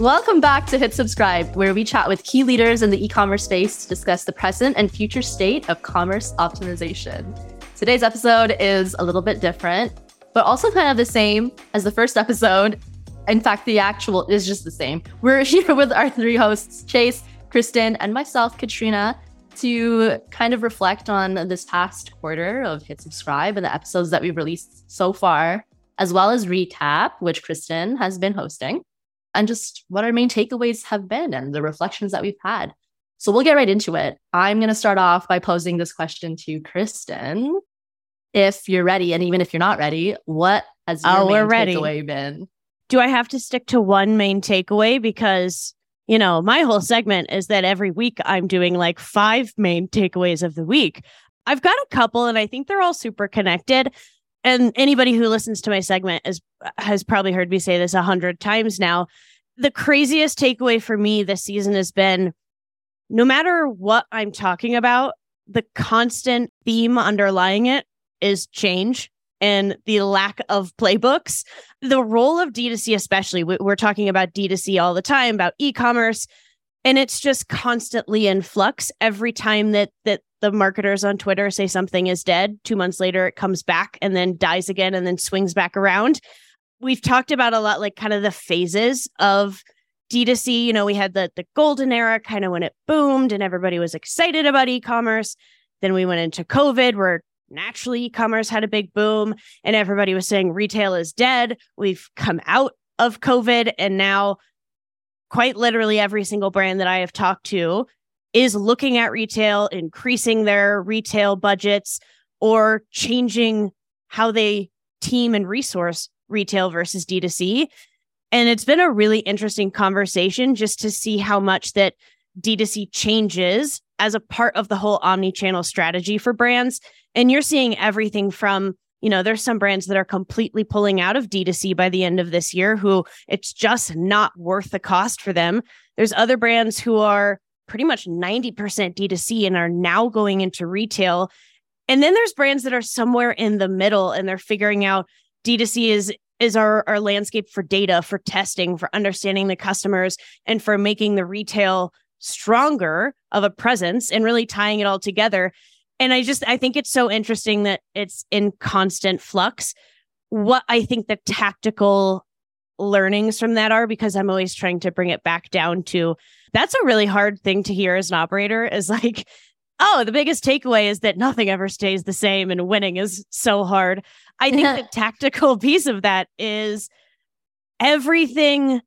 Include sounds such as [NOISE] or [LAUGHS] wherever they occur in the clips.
Welcome back to Hit Subscribe, where we chat with key leaders in the e commerce space to discuss the present and future state of commerce optimization. Today's episode is a little bit different, but also kind of the same as the first episode. In fact, the actual is just the same. We're [LAUGHS] here with our three hosts, Chase, Kristen, and myself, Katrina, to kind of reflect on this past quarter of Hit Subscribe and the episodes that we've released so far, as well as recap, which Kristen has been hosting, and just what our main takeaways have been and the reflections that we've had. So we'll get right into it. I'm going to start off by posing this question to Kristen. If you're ready, and even if you're not ready, what has your Oh, main we're ready. takeaway been? Do I have to stick to one main takeaway? Because, you know, my whole segment is that every week I'm doing like five main takeaways of the week. I've got a couple and I think they're all super connected. And anybody who listens to my segment is, has probably heard me say this a hundred times now. The craziest takeaway for me this season has been no matter what I'm talking about, the constant theme underlying it is change and the lack of playbooks. The role of D2C, especially, we- we're talking about D2C all the time, about e commerce, and it's just constantly in flux. Every time that, that the marketers on Twitter say something is dead, two months later it comes back and then dies again and then swings back around. We've talked about a lot, like kind of the phases of D2C. You know, we had the, the golden era kind of when it boomed and everybody was excited about e commerce. Then we went into COVID where naturally e-commerce had a big boom and everybody was saying retail is dead. We've come out of COVID and now quite literally every single brand that I have talked to is looking at retail, increasing their retail budgets or changing how they team and resource retail versus D2C. And it's been a really interesting conversation just to see how much that D2C changes as a part of the whole omni-channel strategy for brands. And you're seeing everything from, you know, there's some brands that are completely pulling out of D2C by the end of this year who it's just not worth the cost for them. There's other brands who are pretty much 90% D2C and are now going into retail. And then there's brands that are somewhere in the middle and they're figuring out D2C is is our, our landscape for data, for testing, for understanding the customers, and for making the retail stronger of a presence and really tying it all together. And I just I think it's so interesting that it's in constant flux. What I think the tactical learnings from that are because I'm always trying to bring it back down to that's a really hard thing to hear as an operator is like [LAUGHS] oh the biggest takeaway is that nothing ever stays the same and winning is so hard. I think the tactical [LAUGHS] piece of that is everything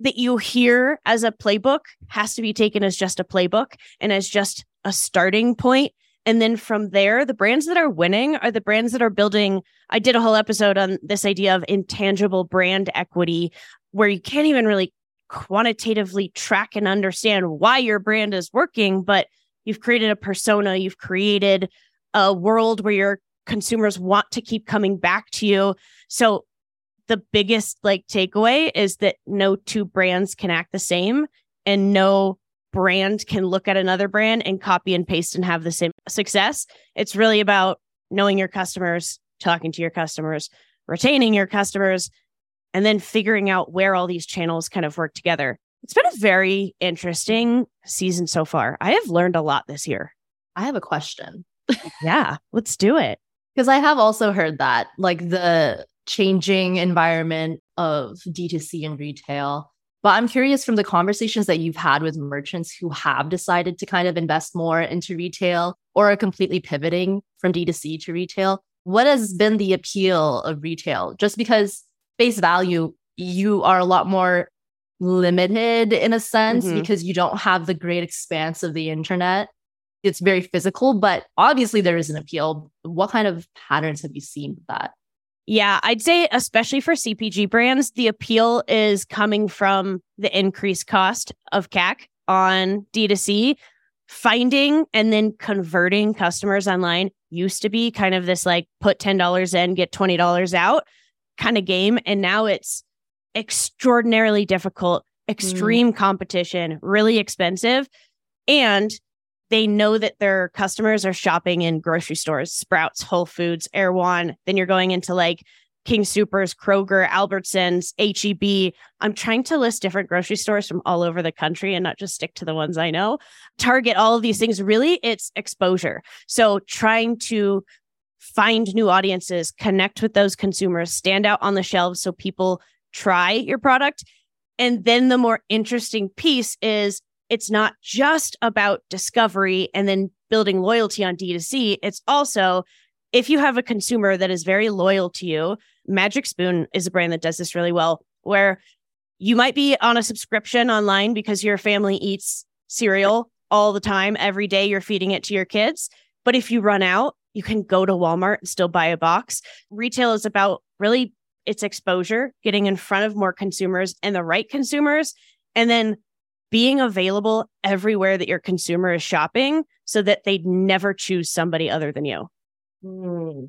that you hear as a playbook has to be taken as just a playbook and as just a starting point. And then from there, the brands that are winning are the brands that are building. I did a whole episode on this idea of intangible brand equity, where you can't even really quantitatively track and understand why your brand is working, but you've created a persona, you've created a world where your consumers want to keep coming back to you. So the biggest like takeaway is that no two brands can act the same and no brand can look at another brand and copy and paste and have the same success. It's really about knowing your customers, talking to your customers, retaining your customers, and then figuring out where all these channels kind of work together. It's been a very interesting season so far. I have learned a lot this year. I have a question. Yeah, let's do it. Because I have also heard that, like the changing environment of D2C and retail. But I'm curious from the conversations that you've had with merchants who have decided to kind of invest more into retail or are completely pivoting from D2C to retail. What has been the appeal of retail? Just because face value, you are a lot more limited in a sense Mhm. because you don't have the great expanse of the internet. It's very physical, but obviously there is an appeal. What kind of patterns have you seen with that? Yeah, I'd say especially for CPG brands, the appeal is coming from the increased cost of CAC on D2C. Finding and then converting customers online used to be kind of this like put $10 in, get $20 out kind of game. And now it's extraordinarily difficult, mm. extreme competition, really expensive. And they know that their customers are shopping in grocery stores, Sprouts, Whole Foods, Erewhon. Then you're going into like King Supers, Kroger, Albertsons, HEB. I'm trying to list different grocery stores from all over the country and not just stick to the ones I know. Target, all of these things. Really, it's exposure. So trying to find new audiences, connect with those consumers, stand out on the shelves so people try your product. And then the more interesting piece is it's not just about discovery and then building loyalty on D2C. It's also if you have a consumer that is very loyal to you, Magic Spoon is a brand that does this really well, where you might be on a subscription online because your family eats cereal all the time, every day you're feeding it to your kids. But if you run out, you can go to Walmart and still buy a box. Retail is about really its exposure, getting in front of more consumers and the right consumers, and then being available everywhere that your consumer is shopping so that they'd never choose somebody other than you. Mm.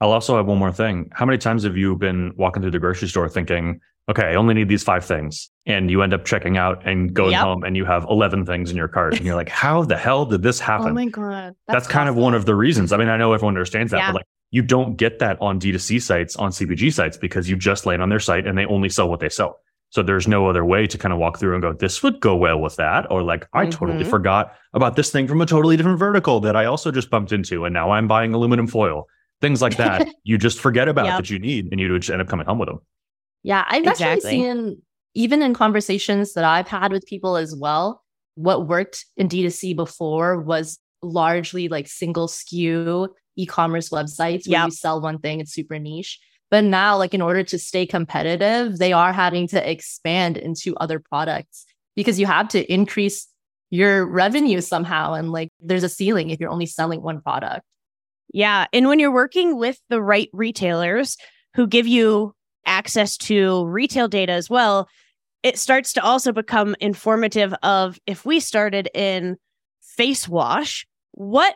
I'll also have one more thing. How many times have you been walking through the grocery store thinking, okay, I only need these five things. And you end up checking out and going yep. home and you have 11 things in your cart. And you're like, [LAUGHS] how the hell did this happen? Oh my God. That's, That's kind of one of the reasons. I mean, I know everyone understands that, yeah. but like you don't get that on D2C sites, on CPG sites, because you just land on their site and they only sell what they sell. So there's no other way to kind of walk through and go, this would go well with that. Or like, I mm-hmm. totally forgot about this thing from a totally different vertical that I also just bumped into. And now I'm buying aluminum foil things like that [LAUGHS] you just forget about yep. that you need and you just end up coming home with them yeah i've exactly. actually seen even in conversations that i've had with people as well what worked in d2c before was largely like single SKU e-commerce websites where yep. you sell one thing it's super niche but now like in order to stay competitive they are having to expand into other products because you have to increase your revenue somehow and like there's a ceiling if you're only selling one product yeah. And when you're working with the right retailers who give you access to retail data as well, it starts to also become informative of if we started in face wash, what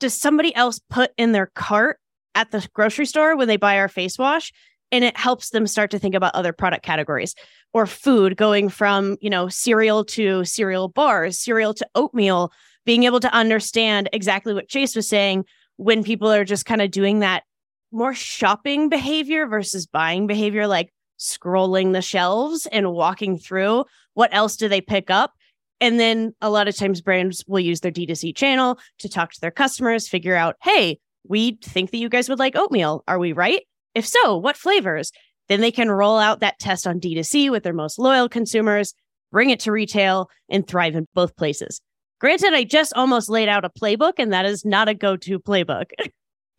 does somebody else put in their cart at the grocery store when they buy our face wash? And it helps them start to think about other product categories or food going from, you know, cereal to cereal bars, cereal to oatmeal, being able to understand exactly what Chase was saying when people are just kind of doing that more shopping behavior versus buying behavior, like scrolling the shelves and walking through what else do they pick up. And then a lot of times brands will use their D2C channel to talk to their customers, figure out, hey, we think that you guys would like oatmeal. Are we right? If so, what flavors? Then they can roll out that test on D2C with their most loyal consumers, bring it to retail, and thrive in both places. Granted, I just almost laid out a playbook, and that is not a go to playbook.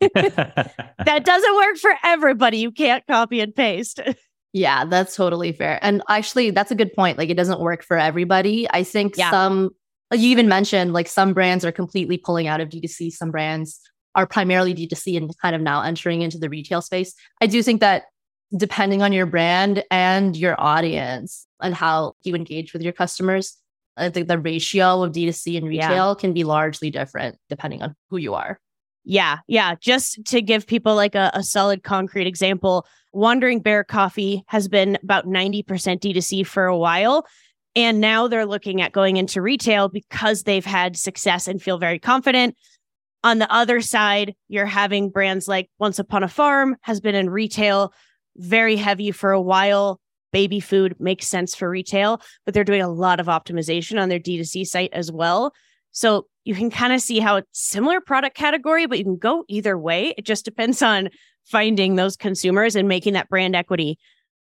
[LAUGHS] that [LAUGHS] doesn't work for everybody. You can't copy and paste. [LAUGHS] yeah, that's totally fair. And actually, that's a good point. Like, it doesn't work for everybody. I think yeah. some, like you even mentioned, like some brands are completely pulling out of D2C, some brands are primarily D2C and kind of now entering into the retail space. I do think that depending on your brand and your audience and how you engage with your customers, I think the ratio of D2C and retail yeah. can be largely different depending on who you are. Yeah. Yeah. Just to give people like a, a solid concrete example, Wandering Bear Coffee has been about 90% D2C for a while. And now they're looking at going into retail because they've had success and feel very confident. On the other side, you're having brands like Once Upon a Farm has been in retail very heavy for a while baby food makes sense for retail, but they're doing a lot of optimization on their D2C site as well. So you can kind of see how it's similar product category, but you can go either way. It just depends on finding those consumers and making that brand equity.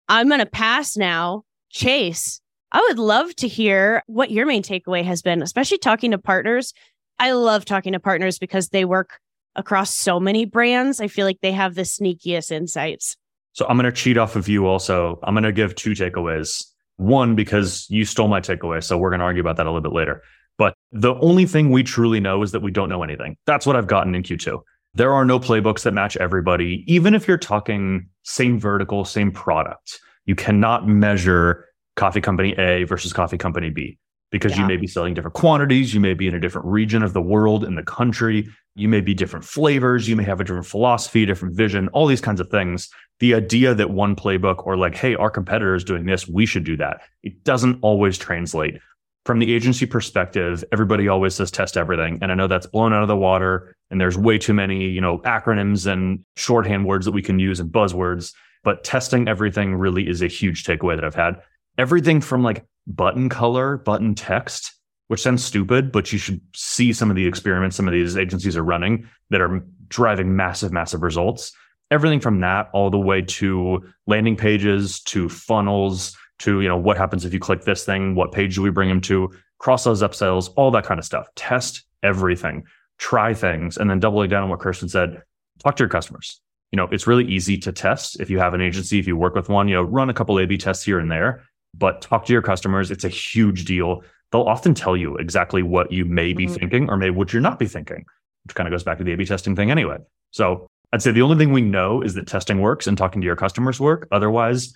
I'm going to pass now. Chase, I would love to hear what your main takeaway has been, especially talking to partners. I love talking to partners because they work across so many brands. I feel like they have the sneakiest insights. So I'm going to cheat off of you also. I'm going to give two takeaways. One, because you stole my takeaway. So we're going to argue about that a little bit later. But the only thing we truly know is that we don't know anything. That's what I've gotten in Q2. There are no playbooks that match everybody. Even if you're talking same vertical, same product, you cannot measure coffee company A versus coffee company B because yeah. you may be selling different quantities. You may be in a different region of the world, in the country. You may be different flavors. You may have a different philosophy, different vision, all these kinds of things. The idea that one playbook or like, hey, our competitor is doing this, we should do that. It doesn't always translate. from the agency perspective, everybody always says test everything. And I know that's blown out of the water and there's way too many, you know, acronyms and shorthand words that we can use and buzzwords, but testing everything really is a huge takeaway that I've had. Everything from like button color, button text, which sounds stupid, but you should see some of the experiments some of these agencies are running that are driving massive, massive results. Everything from that all the way to landing pages, to funnels, to you know what happens if you click this thing what page do we bring them to cross those upsells all that kind of stuff. Test everything try things and then doubling down on what Kristen said talk to your customers. You know it's really easy to test. If you have an agency if you work with one you know run a couple a b tests here and there but talk to your customers it's a huge deal they'll often tell you exactly what you may be mm-hmm. thinking or maybe what you're not be thinking which kind of goes back to the a b testing thing anyway so i'd say the only thing we know is that testing works and talking to your customers work otherwise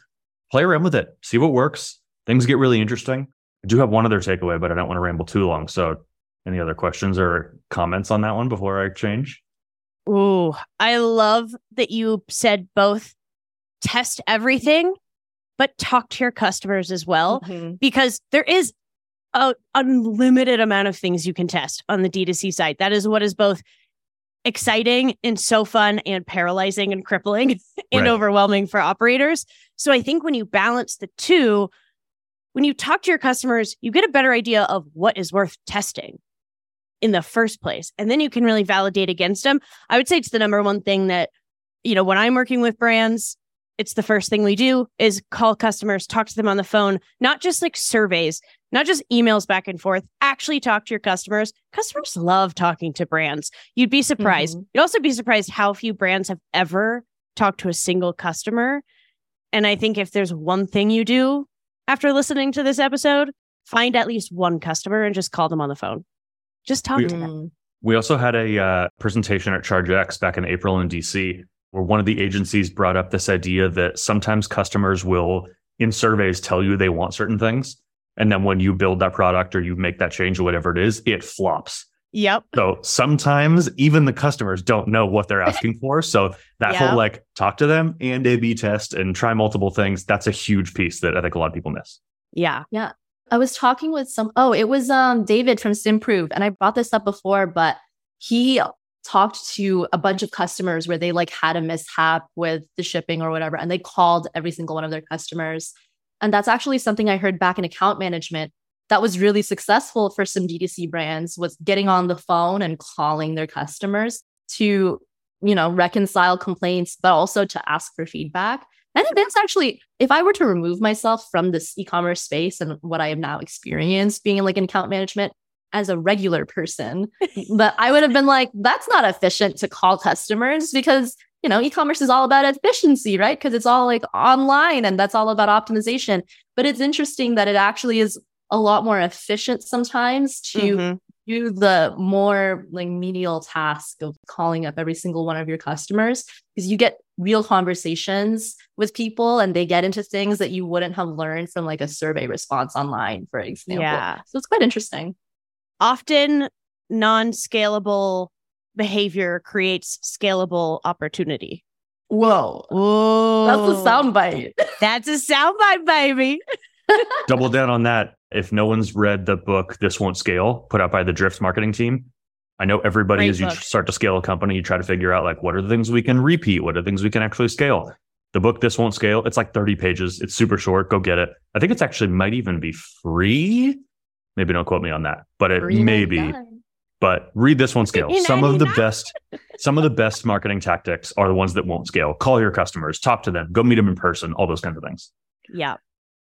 play around with it, see what works. Things get really interesting. I do have one other takeaway, but I don't want to ramble too long. So, any other questions or comments on that one before I change? Ooh, I love that you said both test everything, but talk to your customers as well, mm-hmm. because there is a unlimited amount of things you can test on the D2C side. That is what is both exciting and so fun and paralyzing and crippling [LAUGHS] and right. overwhelming for operators. So I think when you balance the two, when you talk to your customers, you get a better idea of what is worth testing in the first place. And then you can really validate against them. I would say it's the number one thing that, you know, when I'm working with brands, it's the first thing we do is call customers, talk to them on the phone, not just like surveys, not just emails back and forth, actually talk to your customers. Customers love talking to brands. You'd be surprised. Mm-hmm. You'd also be surprised how few brands have ever talked to a single customer. And I think if there's one thing you do after listening to this episode, find at least one customer and just call them on the phone. Just talk we, to them. We also had a uh, presentation at ChargeX back in April in DC where one of the agencies brought up this idea that sometimes customers will in surveys tell you they want certain things. And then when you build that product or you make that change or whatever it is it flops. Yep. So sometimes even the customers don't know what they're asking for. So that yep. whole like talk to them and a b test and try multiple things that's a huge piece that i think a lot of people miss. Yeah. Yeah. I was talking with some oh it was um david from simprove and i brought this up before but he talked to a bunch of customers where they like had a mishap with the shipping or whatever and they called every single one of their customers. And that's actually something i heard back in account management that was really successful for some d2c brands was getting on the phone and calling their customers to you know reconcile complaints but also to ask for feedback. I think that's actually, if I were to remove myself from this e-commerce space and what I have now experienced being in like an account management, as a regular person. [LAUGHS] but I would have been like, that's not efficient to call customers because, you know, e-commerce is all about efficiency, right? Because it's all like online and that's all about optimization. But it's interesting that it actually is a lot more efficient sometimes to mm-hmm. do the more like menial task of calling up every single one of your customers because you get real conversations with people and they get into things that you wouldn't have learned from like a survey response online, for example. Yeah. So it's quite interesting often non scalable behavior creates scalable opportunity. Whoa. Whoa. That's a soundbite. That's a soundbite, baby. [LAUGHS] Double down on that. If no one's read the book, This Won't Scale, put out by the Drift marketing team, I know everybody, Great as book. you start to scale a company, you try to figure out like what are the things we can repeat? What are the things we can actually scale? The book, This Won't Scale, it's like 30 pages. It's super short. Go get it. I think it's actually might even be free. Maybe don't quote me on that, but it may be. But read This Won't Scale. Some of the best, some of the best marketing tactics are the ones that won't scale. Call your customers, talk to them, go meet them in person, all those kinds of things. Yeah.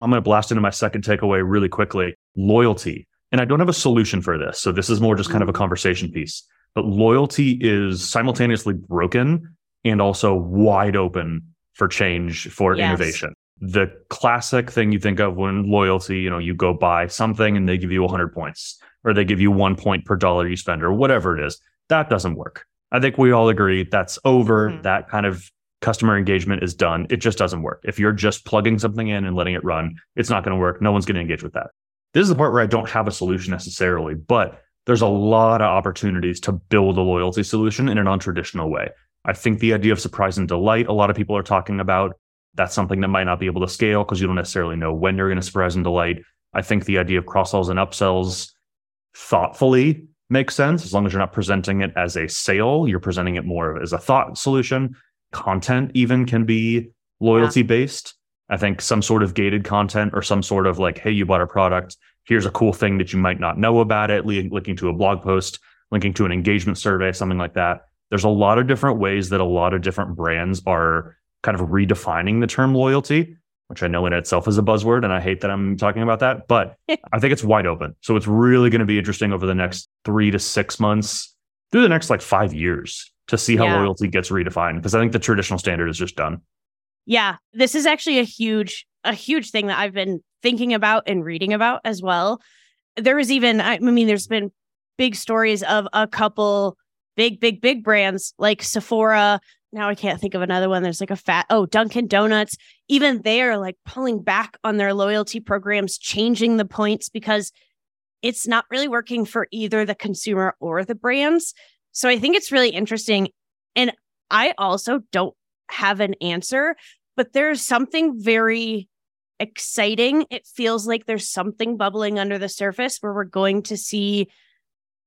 I'm going to blast into my second takeaway really quickly loyalty. And I don't have a solution for this. So this is more just kind of a conversation piece. But loyalty is simultaneously broken and also wide open for change, for yes. innovation the classic thing you think of when loyalty, you know, you go buy something and they give you 100 points or they give you one point per dollar you spend or whatever it is. That doesn't work. I think we all agree that's over. Mm-hmm. That kind of customer engagement is done. It just doesn't work. If you're just plugging something in and letting it run, it's not going to work. No one's going to engage with that. This is the part where I don't have a solution necessarily, but there's a lot of opportunities to build a loyalty solution in a non traditional way. I think the idea of surprise and delight, a lot of people are talking about that's something that might not be able to scale because you don't necessarily know when you're going to surprise and delight. I think the idea of cross sells and upsells thoughtfully makes sense as long as you're not presenting it as a sale, you're presenting it more as a thought solution. Content even can be loyalty based. I think some sort of gated content or some sort of like, hey, you bought a product. Here's a cool thing that you might not know about it, linking to a blog post, linking to an engagement survey, something like that. There's a lot of different ways that a lot of different brands are kind of redefining the term loyalty, which I know in itself is a buzzword. And I hate that I'm talking about that, but [LAUGHS] I think it's wide open. So it's really going to be interesting over the next three to six months through the next like five years to see how yeah. loyalty gets redefined. Because I think the traditional standard is just done. Yeah, this is actually a huge, a huge thing that I've been thinking about and reading about as well. There was even, I mean, there's been big stories of a couple big, big, big brands like Sephora. Now I can't think of another one. There's like a fat, oh, Dunkin' Donuts. Even they are like pulling back on their loyalty programs, changing the points because it's not really working for either the consumer or the brands. So I think it's really interesting. And I also don't have an answer, but there's something very exciting. It feels like there's something bubbling under the surface where we're going to see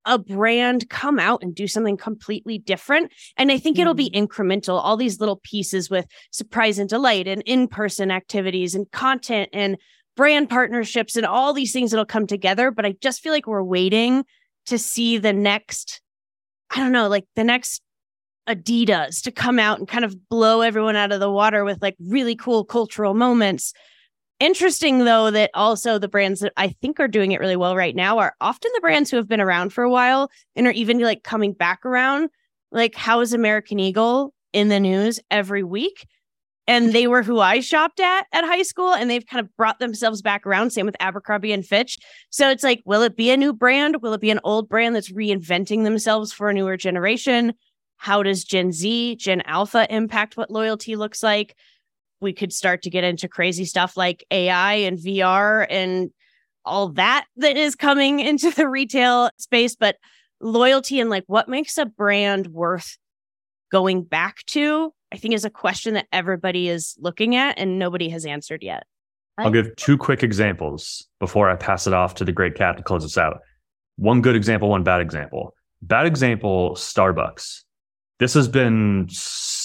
a brand come out and do something completely different. And I think mm it'll be mm-hmm. incremental, all these little pieces with surprise and delight and in person activities and content and brand partnerships and all these things that'll come together. But I just feel like we're waiting to see the next, I don't know, like the next Adidas to come out and kind of blow everyone out of the water with like really cool cultural moments. Interesting though that also the brands that I think are doing it really well right now are often the brands who have been around for a while and are even like coming back around. Like how is American Eagle in the news every week? And they were who I shopped at at high school, and they've kind of brought themselves back around. Same with Abercrombie and Fitch. So it's like, will it be a new brand? Will it be an old brand that's reinventing themselves for a newer generation? How does Gen Z, Gen Alpha impact what loyalty looks like? We could start to get into crazy stuff like AI and VR and all that that is coming [LAUGHS] into the retail space. But loyalty and like what makes a brand worth going back to, I think is a question that everybody is looking at and nobody has answered yet. I'll give two quick examples before I pass it off to the great Kat to close us out. One good example, one bad example. Bad example Starbucks. This has been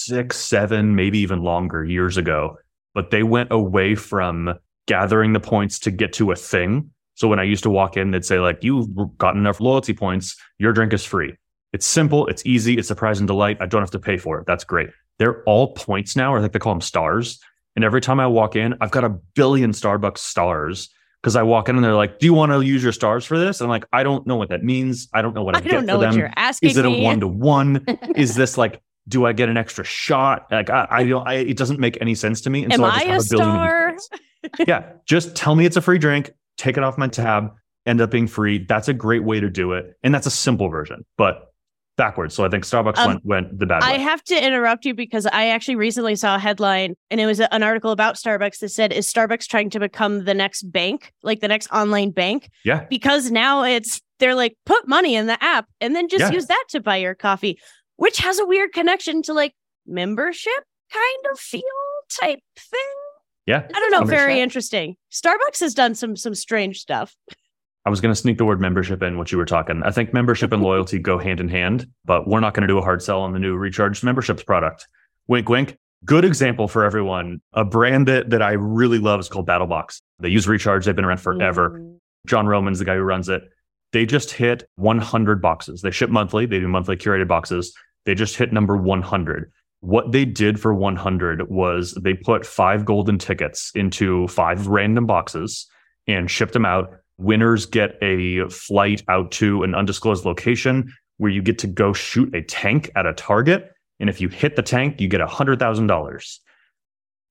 six, seven, maybe even longer years ago, but they went away from gathering the points to get to a thing. So when I used to walk in, they'd say, like, you've got enough loyalty points, your drink is free. It's simple, it's easy, it's surprise and delight. I don't have to pay for it. That's great. They're all points now, or I think they call them stars. And every time I walk in, I've got a billion Starbucks stars because I walk in and they're like, "Do you want to use your stars for this?" And I'm like, "I don't know what that means. I don't know what I, I don't know what them. you're asking. Is it a one to one? [LAUGHS] Is this like, do I get an extra shot? Like, I, I don't. I, it doesn't make any sense to me. And Am so I, I a star? [LAUGHS] yeah, just tell me it's a free drink. Take it off my tab. End up being free. That's a great way to do it, and that's a simple version. But backwards. So I think Starbucks um, went went the bad way. I have to interrupt you because I actually recently saw a headline and it was an article about Starbucks that said is Starbucks trying to become the next bank, like the next online bank? Yeah. Because now it's they're like put money in the app and then just yeah. use that to buy your coffee, which has a weird connection to like membership kind of feel type thing. Yeah. I don't know, very interesting. Starbucks has done some some strange stuff. I was going to sneak the word membership in what you were talking. I think membership and [LAUGHS] loyalty go hand in hand, but we're not going to do a hard sell on the new recharged memberships product. Wink, wink. Good example for everyone. A brand that, that I really love is called BattleBox. They use recharge. They've been around forever. Mm-hmm. John Roman's the guy who runs it. They just hit 100 boxes. They ship monthly. They do monthly curated boxes. They just hit number 100. What they did for 100 was they put five golden tickets into five random boxes and shipped them out Winners get a flight out to an undisclosed location where you get to go shoot a tank at a target. And if you hit the tank, you get $100,000.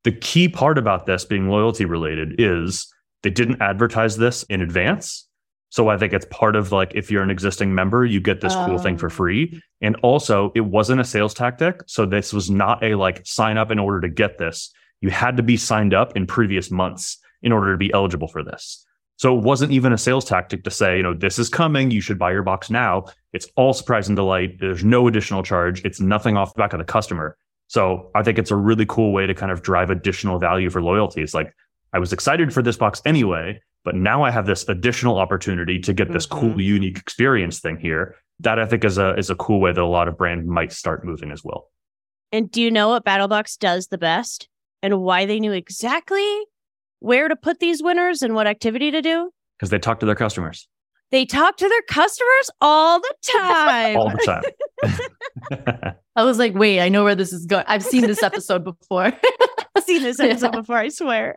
The key part about this being loyalty related is they didn't advertise this in advance. So I think it's part of like if you're an existing member, you get this cool thing for oh. free. And also, it wasn't a sales tactic. So this was not a like sign up in order to get this. You had to be signed up in previous months in order to be eligible for this. So it wasn't even a sales tactic to say, you know, this is coming. You should buy your box now. It's all surprise and delight. There's no additional charge. It's nothing off the back of the customer. So I think it's a really cool way to kind of drive additional value for loyalty. It's like, I was excited for this box anyway. But now I have this additional opportunity to get this Mhm. cool, unique experience thing here. That I think is a is a cool way that a lot of brands might start moving as well. And do you know what BattleBox does the best and why they knew exactly where to put these winners and what activity to do? Because they talk to their customers They talk to their customers all the time. [LAUGHS] all the time. [LAUGHS] [LAUGHS] I was like, wait, I know where this is going. I've seen this episode before. I've seen this episode Yeah. before, I swear.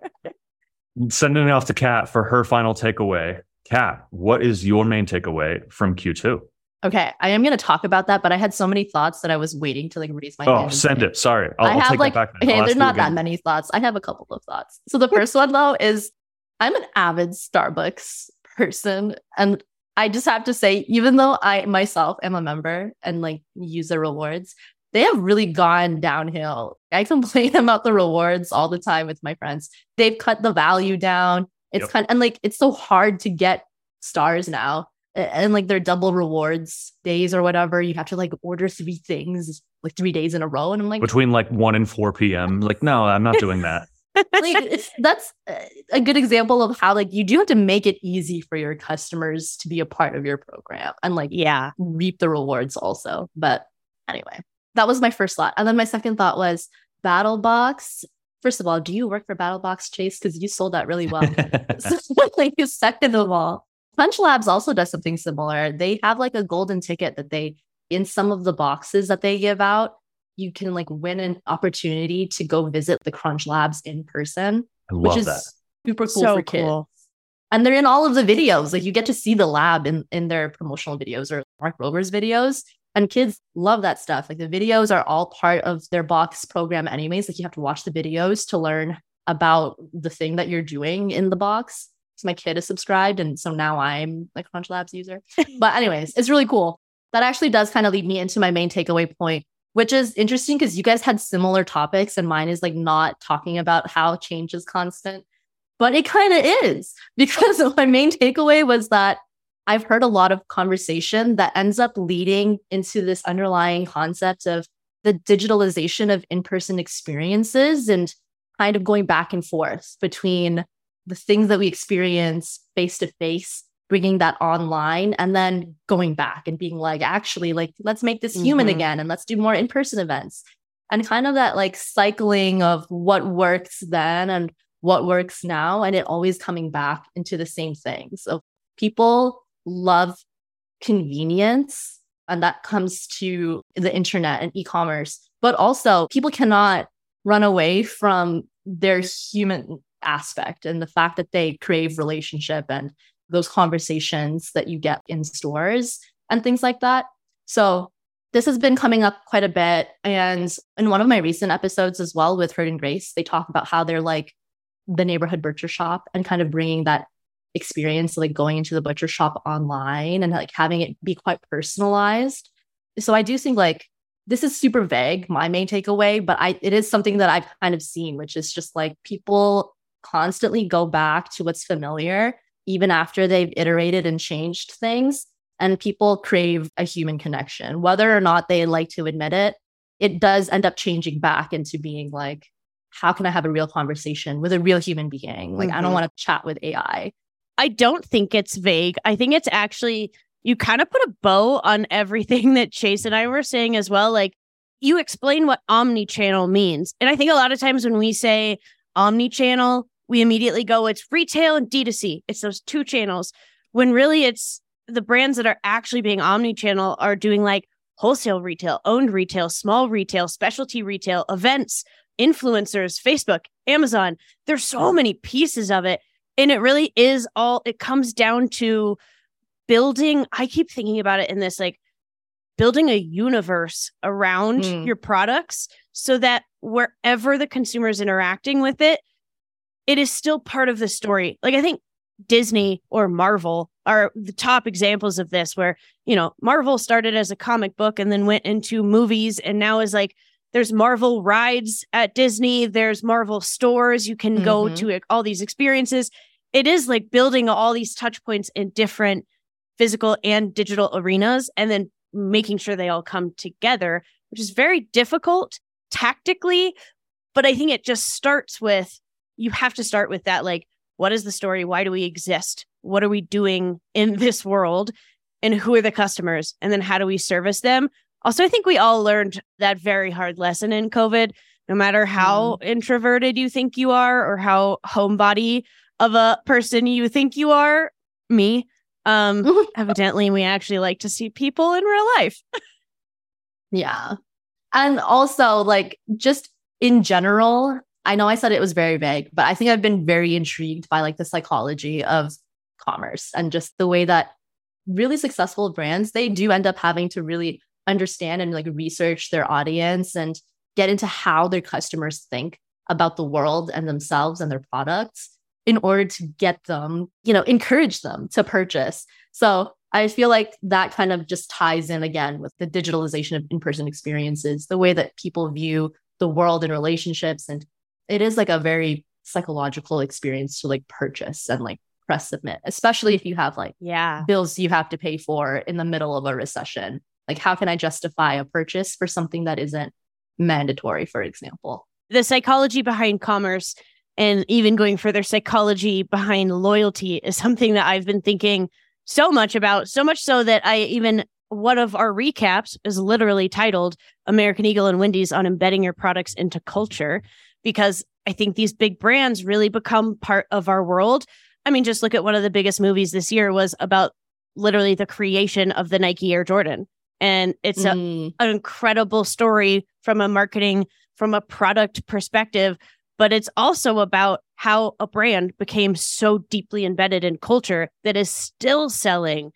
Sending it off to Kat for her final takeaway. Kat, what is your main takeaway from Q2? okay, I am going to talk about that, but I had so many thoughts that I was waiting to like raise my oh, hand. Oh, send it. Sorry. I'll, I I'll have take like that back. then. okay, there's not that many thoughts. I have a couple of thoughts. So the first one though is I'm an avid Starbucks person and I just have to say even though I myself am a member and like use the rewards, they have really gone downhill. I complain [LAUGHS] about the rewards all the time with my friends. They've cut the value down. It's Yep. kind and like it's so hard to get stars now. A- And like their double rewards days or whatever, you have to like order three things like three days in a row. And I'm like, Between like 1 and 4 p.m. Like, no, I'm not doing that. [LAUGHS] like that's uh, a good example of how like you do have to make it easy for your customers to be a part of your program and like Yeah. reap the rewards also but anyway that was my first thought. And then my second thought was battlebox first of all do you work for battlebox chase? Because you sold that really well. [LAUGHS] So, [LAUGHS] like second of all crunch labs also does something similar. They have like a golden ticket that they in some of the boxes that they give out you can like win an opportunity to go visit the crunch labs in person I which is that. super cool so for kids. cool. and they're in all of the videos. Like you get to see the lab in in their promotional videos or Mark Rober's videos and kids love that stuff. Like the videos are all part of their box program anyways. Like you have to watch the videos to learn about the thing that you're doing in the box. So my kid is subscribed and so now i'm like a crunch labs user. [LAUGHS] But anyways it's really cool. That actually does kind of lead me into my main takeaway point which is interesting because you guys had similar topics and mine is like not talking about how change is constant. But it kind of is [LAUGHS] because my main takeaway was that I've heard a lot of conversation that ends up leading into this underlying concept of the digitalization of in person experiences and kind of going back and forth between the things that we experience face to face, bringing that online, and then going back and being like, actually, like, let's make this human Mhm. again and let's do more in person events. And kind of that like cycling of what works then and what works now and it always coming back into the same thing so people love convenience and that comes to the internet and e-commerce but also people cannot run away from their human aspect and the fact that they crave relationship and those conversations that you get in stores and things like that. So this has been coming up quite a bit. And in one of my recent episodes as well with Herd and Grace they talk about how they're like the neighborhood butcher shop and kind of bringing that experience like going into the butcher shop online and like having it be quite personalized so i do think like this is super vague my main takeaway but i it is something that i've kind of seen which is just like people constantly go back to what's familiar even after they've iterated and changed things and people crave a human connection whether or not they like to admit it it does end up changing back into being like how can I have a real conversation with a real human being? Like, I don't Mhm. want to chat with AI. I don't think it's vague. I think it's actually you kind of put a bow on everything [LAUGHS] that Chase and I were saying as well. Like you explain what omni-channel means. And I think a lot of times when we say omni-channel, we immediately go, it's retail and D2C. It's those two channels. When really it's the brands that are actually being omni-channel are doing like wholesale retail, owned retail, small retail, specialty retail, events, influencers, Facebook, Amazon. There's so many pieces of it. And it really is all, it comes down to building. I keep thinking about it in this like building a universe around Mm. your products so that wherever the consumer is interacting with it, it is still part of the story. Like I think Disney or Marvel are the top examples of this, where, you know, Marvel started as a comic book and then went into movies and now is like, there's Marvel rides at Disney, there's Marvel stores, you can go Mhm. to all these experiences. It is like building all these touch points in different physical and digital arenas and then making sure they all come together, which is very difficult tactically. But I think it just starts with you have to start with that like what is the story? Why do we exist? What are we doing in this world? And who are the customers? And then how do we service them? Also, I think we all learned that very hard lesson in COVID. No matter how mm. introverted you think you are or how homebody of a person you think you are, me, um, [LAUGHS] evidently we actually like to see people in real life. [LAUGHS] yeah. And also, like, just in general, I know I said it was very vague, but I think I've been very intrigued by like the psychology of commerce and just the way that really successful brands they do end up having to really understand and like research their audience and get into how their customers think about the world and themselves and their products in order to get them, you know, encourage them to purchase. So I feel like that kind of just ties in again with the digitalization of in person experiences, the way that people view the world and relationships. And it is like a very psychological experience to like purchase and like press submit, especially if you have like yeah bills you have to pay for in the middle of a recession. Like, how can I justify a purchase for something that isn't mandatory, for example? The psychology behind commerce and even going further, psychology behind loyalty is something that I've been thinking so much about, so much so that I even one of our recaps is literally titled American Eagle and Wendy's on embedding your products into culture because I think these big brands really become part of our world. I mean, just look at one of the biggest movies this year was about literally the creation of the Nike Air Jordan. And it's a, mm. an incredible story from a marketing, from a product perspective but it's also about how a brand became so deeply embedded in culture that is still selling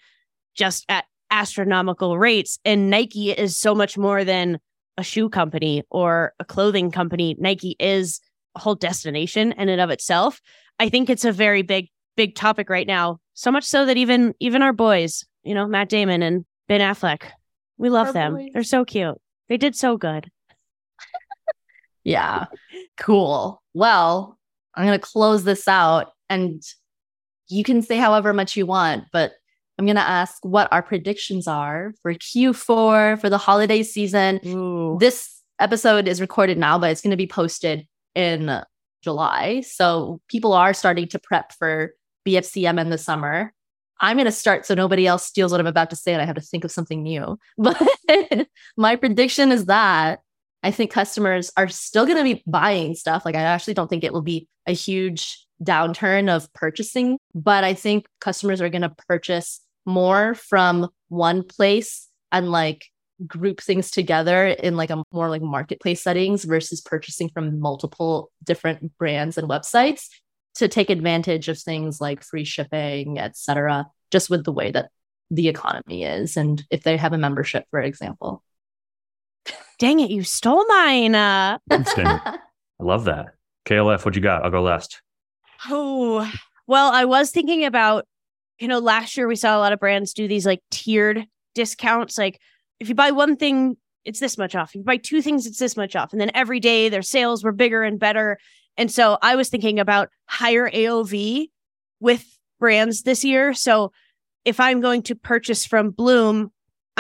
just at astronomical rates. And Nike is so much more than a shoe company or a clothing company. Nike is a whole destination in and of itself. I think it's a very big, big topic right now. So much so that even even our boys, you know, Matt Damon and Ben Affleck, we love them. They're so cute. They did so good. Yeah. Cool. Well, I'm going to close this out and you can say however much you want, but I'm going to ask what our predictions are for Q4 for the holiday season. Ooh. This episode is recorded now, but it's going to be posted in July. So people are starting to prep for BFCM in the summer. I'm going to start so nobody else steals what I'm about to say and I have to think of something new. [LAUGHS] But my prediction is that I think customers are still going to be buying stuff. Like, I actually don't think it will be a huge downturn of purchasing, but I think customers are going to purchase more from one place and like group things together in like a more like marketplace settings versus purchasing from multiple different brands and websites to take advantage of things like free shipping, etc. just with the way that the economy is and if they have a membership, for example. Dang it, you stole mine. Uh. [LAUGHS] I love that. KLF, what you got? I'll go last. Oh, well, I was thinking about, you know, last year we saw a lot of brands do these like tiered discounts. Like if you buy one thing, it's this much off. If you buy two things, it's this much off. And then every day their sales were bigger and better. And so I was thinking about higher AOV with brands this year. So if I'm going to purchase from Bloom,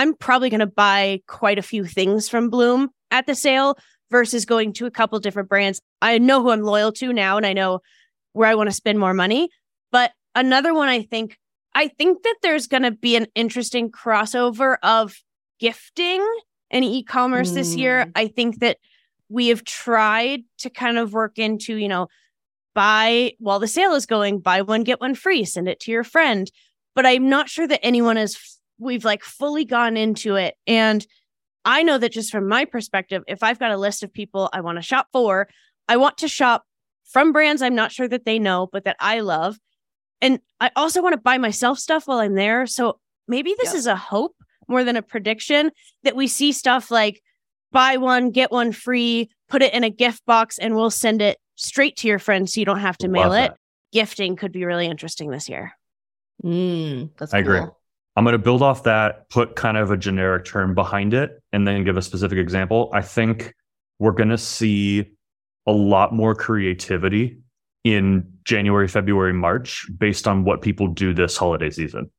I'm probably going to buy quite a few things from Bloom at the sale versus going to a couple different brands. I know who I'm loyal to now and I know where I want to spend more money. But another one I think I think that there's going to be an interesting crossover of gifting and e-commerce mm. this year. Mm. I think that we have tried to kind of work into, you know, buy while the sale is going, buy one get one free, send it to your friend. But I'm not sure that anyone has we've like fully gone into it. And I know that just from my perspective, if I've got a list of people I want to shop for, I want to shop from brands I'm not sure that they know, but that I love. And I also want to buy myself stuff while I'm there. So maybe this is a hope more than a prediction that we see stuff like buy one, get one free, put it in a gift box, and we'll send it straight to your friend so you don't have to mail Love it. Gifting could be really interesting this year. Mm, that's I cool. agree. I'm going to build off that, put kind of a generic term behind it, and then give a specific example. I think we're going to see a lot more creativity in January, February, March based on what people do this holiday season.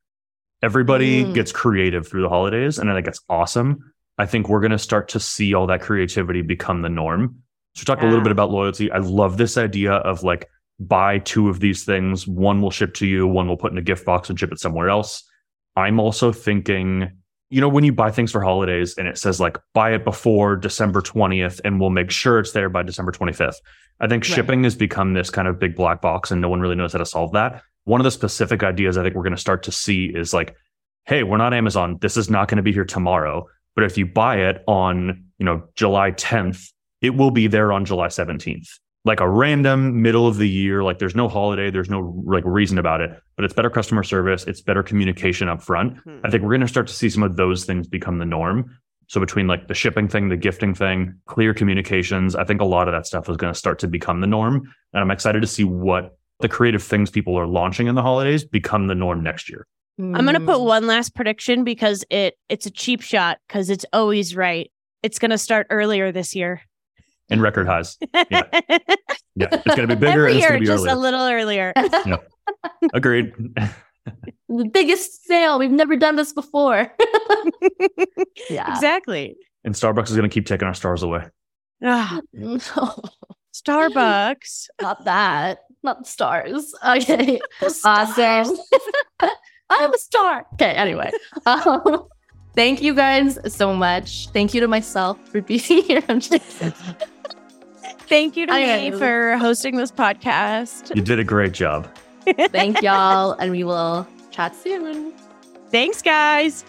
Everybody mm. gets creative through the holidays, and I think that's awesome. I think we're going to start to see all that creativity become the norm. So, talk yeah. a little bit about loyalty. I love this idea of like buy two of these things. One will ship to you, one will put in a gift box and ship it somewhere else. I'm also thinking, you know, when you buy things for holidays and it says like buy it before December 20th and we'll make sure it's there by December 25th. I think Right. shipping has become this kind of big black box and no one really knows how to solve that. One of the specific ideas I think we're going to start to see is like, hey, we're not Amazon. This is not going to be here tomorrow. But if you buy it on, you know, July 10th, it will be there on July 17th. Like a random middle of the year, like there's no holiday, there's no like reason about it, but it's better customer service, it's better communication up front. Hmm. I think we're going to start to see some of those things become the norm. So between like the shipping thing, the gifting thing, clear communications, I think a lot of that stuff is going to start to become the norm. And I'm excited to see what the creative things people are launching in the holidays become the norm next year. I'm gonna Mm. put one last prediction because it it's a cheap shot because it's always right. It's gonna start earlier this year. In record highs. Yeah. [LAUGHS] Yeah. It's going to be bigger Every and it's year, going to be just earlier. a little earlier. [LAUGHS] Agreed. [LAUGHS] the biggest sale. We've never done this before. yeah. exactly. and Starbucks is going to keep taking our stars away. Ah, No, Starbucks. not that. Not the stars. Okay. Awesome. I'm a star. Okay, anyway. Um, thank you guys so much. Thank you to myself for [LAUGHS] being here. I'm just [LAUGHS] Thank you to Okay. me for hosting this podcast. You did a great job. thank y'all, and we will chat soon. Thanks, guys.